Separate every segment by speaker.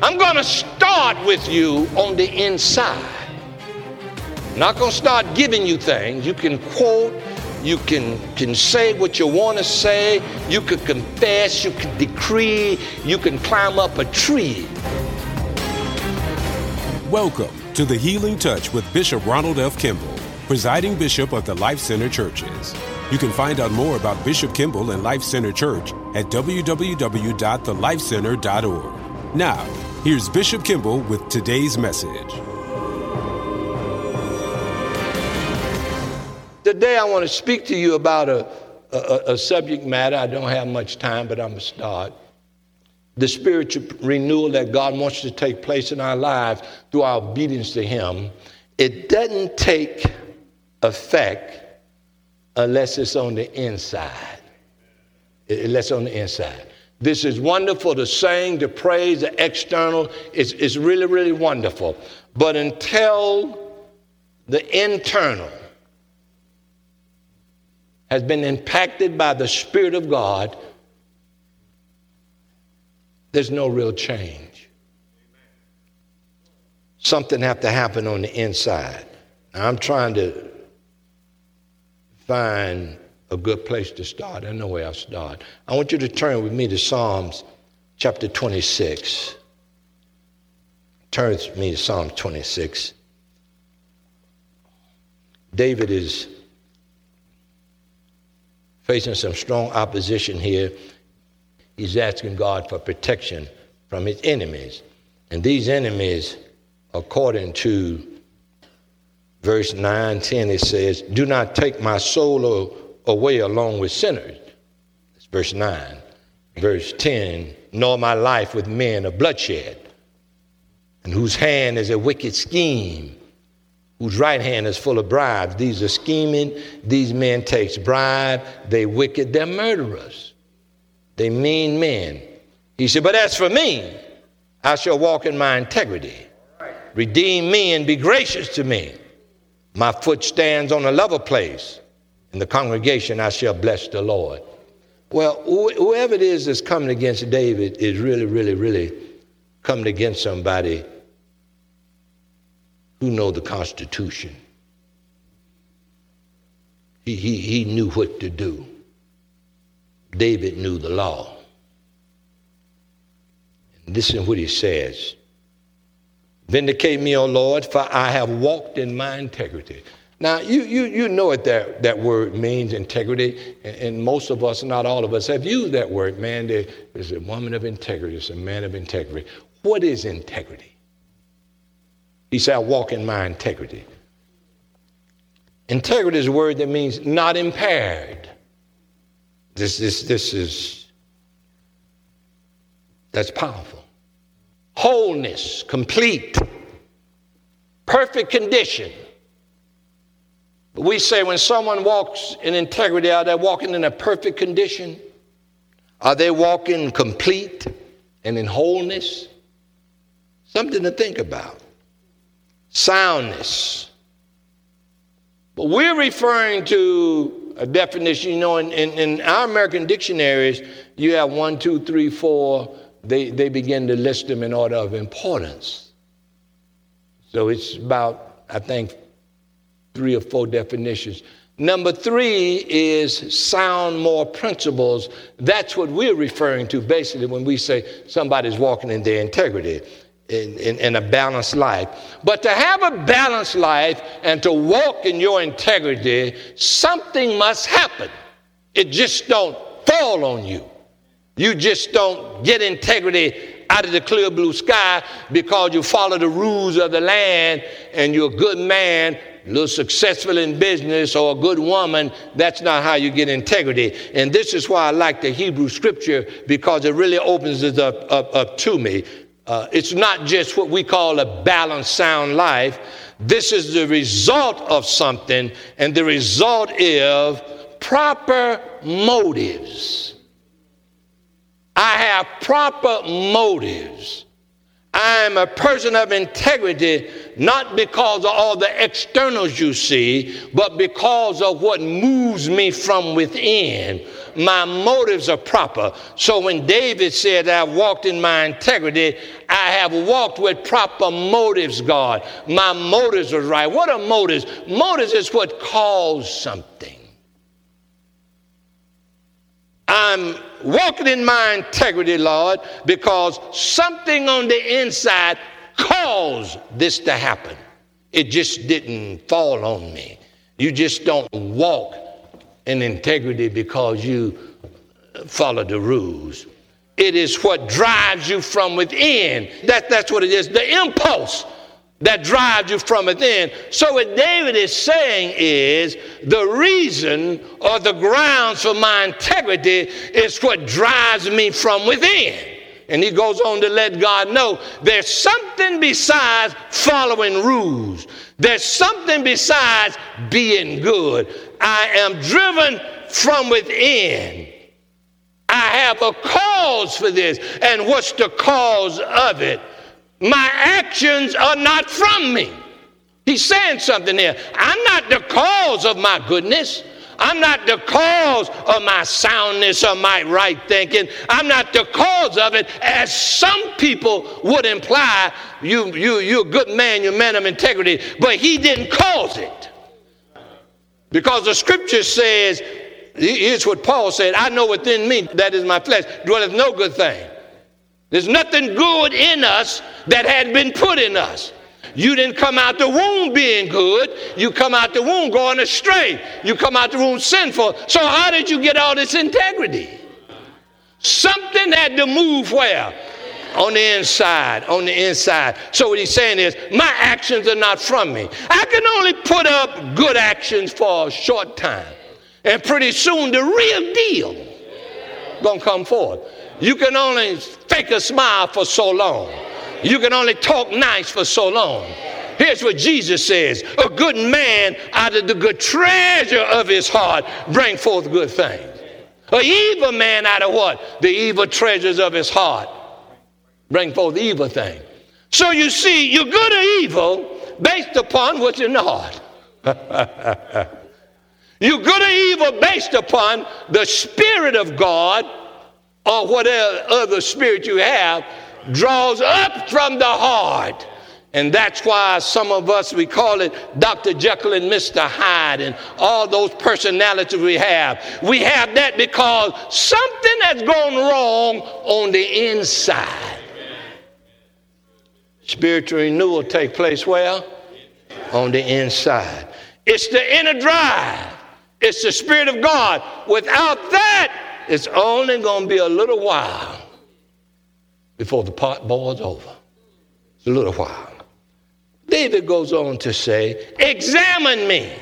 Speaker 1: I'm going to start with you on the inside. I'm not going to start giving you things. You can quote, you can, can say what you want to say, you can confess, you can decree, you can climb up a tree.
Speaker 2: Welcome to the Healing Touch with Bishop Ronald F. Kimble, presiding bishop of the Life Center Churches. You can find out more about Bishop Kimble and Life Center Church at www.thelifecenter.org. Now, here's Bishop Kimble with today's message.
Speaker 1: Today, I want to speak to you about a, a, a subject matter. I don't have much time, but I'm going to start. The spiritual renewal that God wants to take place in our lives through our obedience to Him. It doesn't take effect unless it's on the inside. Unless it's on the inside. This is wonderful to sing, to praise, the external. It's, it's really, really wonderful. But until the internal has been impacted by the Spirit of God, there's no real change. Something have to happen on the inside. Now, I'm trying to find a good place to start. I know where I'll start. I want you to turn with me to Psalms chapter 26. Turn with me to Psalm 26. David is facing some strong opposition here. He's asking God for protection from his enemies. And these enemies, according to verse 9, 10, it says, Do not take my soul away along with sinners. That's verse 9. Verse 10, nor my life with men of bloodshed, and whose hand is a wicked scheme, whose right hand is full of bribes. These are scheming, these men takes bribe, they wicked, they're murderers. They mean men. He said, But as for me, I shall walk in my integrity. Redeem me and be gracious to me. My foot stands on a level place. In the congregation, I shall bless the Lord. Well, whoever it is that's coming against David is really, really, really coming against somebody who know the Constitution. He, he, he knew what to do. David knew the law. And listen what he says. Vindicate me, O Lord, for I have walked in my integrity. Now, you, you, you know what that, that word means, integrity, and, and most of us, not all of us, have used that word, man. There is a woman of integrity, there's a man of integrity. What is integrity? He said, I walk in my integrity. Integrity is a word that means not impaired. This, this, this is, that's powerful wholeness, complete, perfect condition. We say when someone walks in integrity, are they walking in a perfect condition? Are they walking complete and in wholeness? Something to think about. Soundness. But we're referring to a definition, you know, in, in, in our American dictionaries, you have one, two, three, four they, they begin to list them in order of importance. So it's about, I think, three or four definitions. Number three is sound more principles. That's what we're referring to basically when we say somebody's walking in their integrity. In, in, in, a balanced life. But to have a balanced life and to walk in your integrity, something must happen. It just don't fall on you. You just don't get integrity out of the clear blue sky because you follow the rules of the land and you're a good man, little successful in business, or a good woman. That's not how you get integrity. And this is why I like the Hebrew scripture because it really opens it up, up, up to me. Uh, it's not just what we call a balanced, sound life. This is the result of something, and the result is proper motives. I have proper motives. I am a person of integrity not because of all the externals you see, but because of what moves me from within. My motives are proper. So when David said, I've walked in my integrity, I have walked with proper motives, God. My motives are right. What are motives? Motives is what calls something. I'm walking in my integrity, Lord, because something on the inside caused this to happen. It just didn't fall on me. You just don't walk in integrity because you follow the rules. It is what drives you from within. That, that's what it is the impulse that drives you from within. So, what David is saying is the reason or the grounds for my integrity is what drives me from within. And he goes on to let God know there's something besides following rules, there's something besides being good. I am driven from within. I have a cause for this. And what's the cause of it? My actions are not from me. He's saying something here. I'm not the cause of my goodness. I'm not the cause of my soundness or my right thinking. I'm not the cause of it, as some people would imply. You, you, you're a good man, you're a man of integrity, but he didn't cause it. Because the scripture says, here's what Paul said I know within me, that is my flesh, dwelleth no good thing. There's nothing good in us that had been put in us. You didn't come out the womb being good. You come out the womb going astray. You come out the womb sinful. So how did you get all this integrity? Something had to move where? On the inside, on the inside. So what he's saying is, my actions are not from me. I can only put up good actions for a short time. And pretty soon the real deal gonna come forth. You can only fake a smile for so long. You can only talk nice for so long. Here's what Jesus says A good man out of the good treasure of his heart bring forth good things. An evil man out of what? The evil treasures of his heart bring forth evil things. So you see, you're good or evil based upon what's in the heart. you're good or evil based upon the Spirit of God or whatever other spirit you have draws up from the heart. And that's why some of us, we call it Dr. Jekyll and Mr. Hyde and all those personalities we have. We have that because something has gone wrong on the inside. Spiritual renewal take place where? On the inside. It's the inner drive. It's the Spirit of God. Without that, it's only going to be a little while before the pot boils over. It's a little while. David goes on to say, Examine me.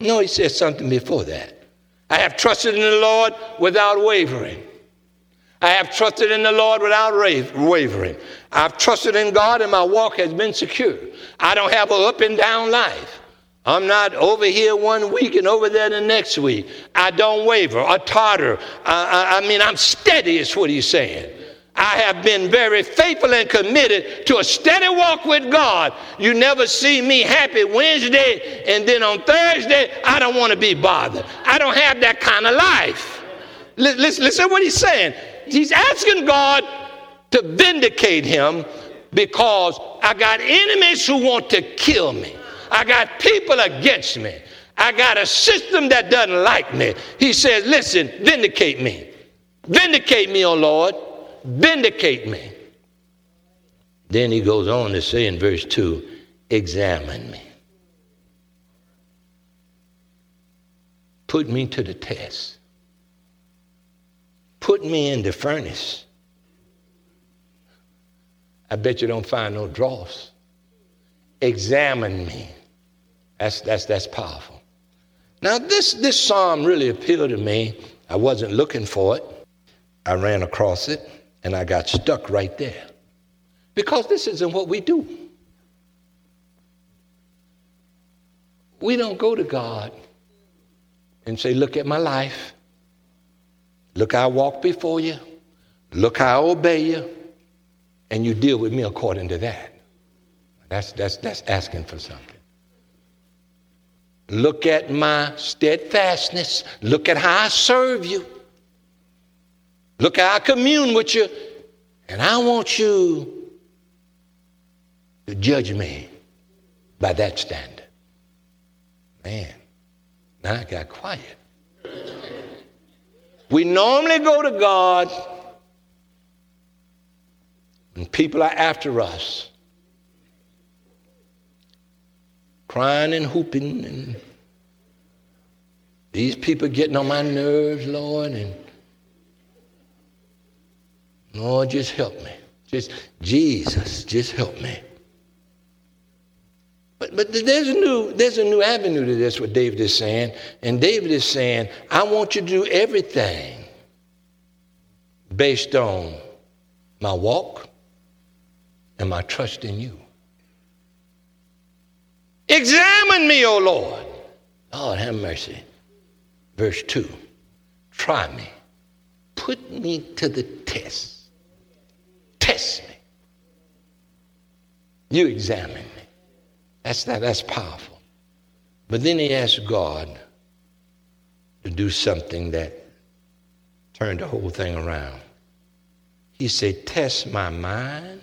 Speaker 1: No, he says something before that. I have trusted in the Lord without wavering. I have trusted in the Lord without wavering. I've trusted in God and my walk has been secure. I don't have an up and down life. I'm not over here one week and over there the next week. I don't waver or totter. I, I, I mean, I'm steady, is what he's saying. I have been very faithful and committed to a steady walk with God. You never see me happy Wednesday and then on Thursday, I don't want to be bothered. I don't have that kind of life. Listen, listen what he's saying. He's asking God to vindicate him because I got enemies who want to kill me. I got people against me. I got a system that doesn't like me. He says, Listen, vindicate me. Vindicate me, O oh Lord vindicate me. Then he goes on to say in verse 2 examine me. Put me to the test. Put me in the furnace. I bet you don't find no dross. Examine me. That's, that's, that's powerful. Now, this, this psalm really appealed to me. I wasn't looking for it. I ran across it. And I got stuck right there. Because this isn't what we do. We don't go to God and say, Look at my life. Look how I walk before you. Look how I obey you. And you deal with me according to that. That's, that's, that's asking for something. Look at my steadfastness. Look at how I serve you. Look how I commune with you. And I want you to judge me by that standard. Man, now I got quiet. We normally go to God when people are after us, crying and whooping, and these people getting on my nerves, Lord, and Lord, just help me. Just Jesus, just help me. But, but there's, a new, there's a new avenue to this, what David is saying. And David is saying, I want you to do everything based on my walk and my trust in you. Examine me, O Lord. Lord, have mercy. Verse 2 Try me. Put me to the test. Test me. You examine me. That's, that, that's powerful. But then he asked God to do something that turned the whole thing around. He said, Test my mind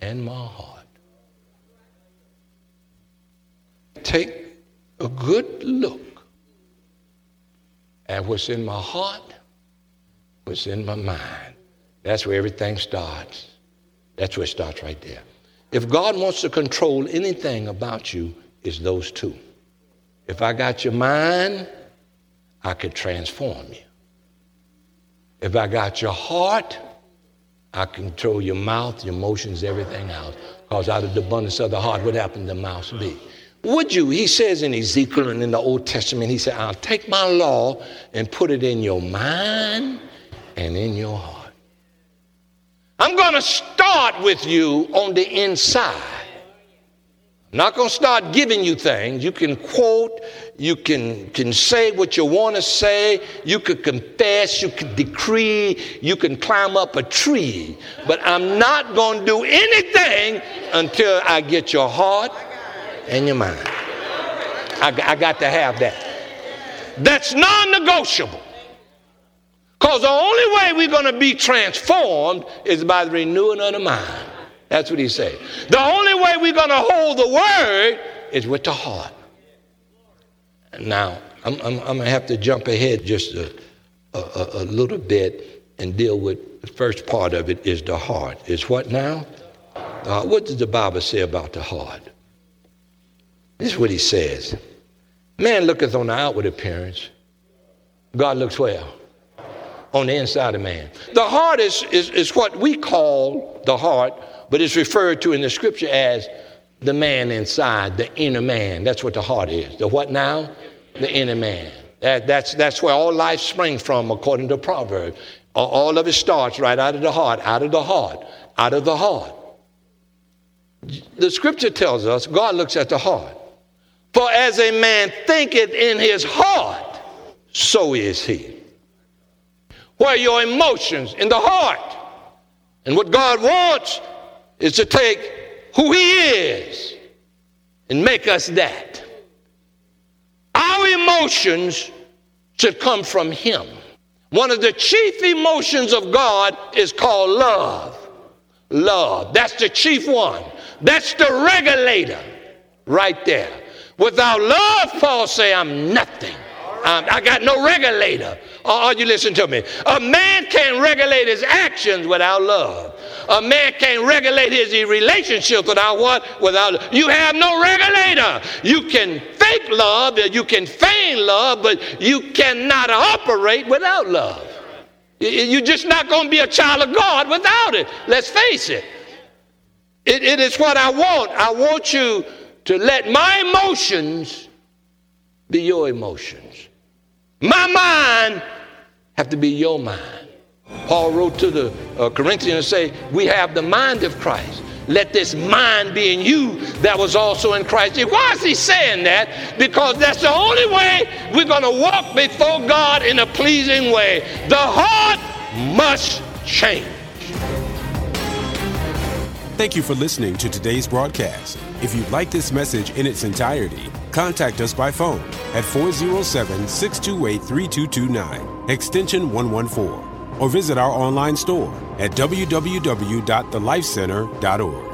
Speaker 1: and my heart. Take a good look at what's in my heart, what's in my mind. That's where everything starts. That's where it starts right there. If God wants to control anything about you, it's those two. If I got your mind, I could transform you. If I got your heart, I control your mouth, your emotions, everything else. Because out of the abundance of the heart, what happened the mouth be? Would you? He says in Ezekiel and in the Old Testament, he said, I'll take my law and put it in your mind and in your heart. I'm going to start with you on the inside. I'm not going to start giving you things. You can quote, you can, can say what you want to say, you could confess, you could decree, you can climb up a tree. But I'm not going to do anything until I get your heart and your mind. I, I got to have that. That's non negotiable. Because the only way we're going to be transformed is by the renewing of the mind. That's what he said. The only way we're going to hold the word is with the heart. Now, I'm, I'm, I'm going to have to jump ahead just a, a, a little bit and deal with the first part of it is the heart. Is what now? Uh, what does the Bible say about the heart? This is what he says. Man looketh on the outward appearance. God looks well on the inside of man. The heart is, is, is what we call the heart, but it's referred to in the scripture as the man inside, the inner man. That's what the heart is. The what now? The inner man. That, that's, that's where all life springs from, according to Proverbs. All of it starts right out of the heart, out of the heart, out of the heart. The scripture tells us God looks at the heart. For as a man thinketh in his heart, so is he where your emotions in the heart. And what God wants is to take who He is and make us that. Our emotions should come from Him. One of the chief emotions of God is called love. Love. That's the chief one. That's the regulator right there. Without love, Paul say, I'm nothing. I'm, I got no regulator. Are you listening to me? A man can't regulate his actions without love. A man can't regulate his relationship without what? Without you have no regulator. You can fake love, you can feign love, but you cannot operate without love. You're just not going to be a child of God without it. Let's face it. it. It is what I want. I want you to let my emotions be your emotions. My mind have to be your mind. Paul wrote to the uh, Corinthians and say, we have the mind of Christ. Let this mind be in you that was also in Christ. Why is he saying that? Because that's the only way we're going to walk before God in a pleasing way. The heart must change.
Speaker 2: Thank you for listening to today's broadcast. If you'd like this message in its entirety, contact us by phone at 407 628 3229, extension 114, or visit our online store at www.thelifecenter.org.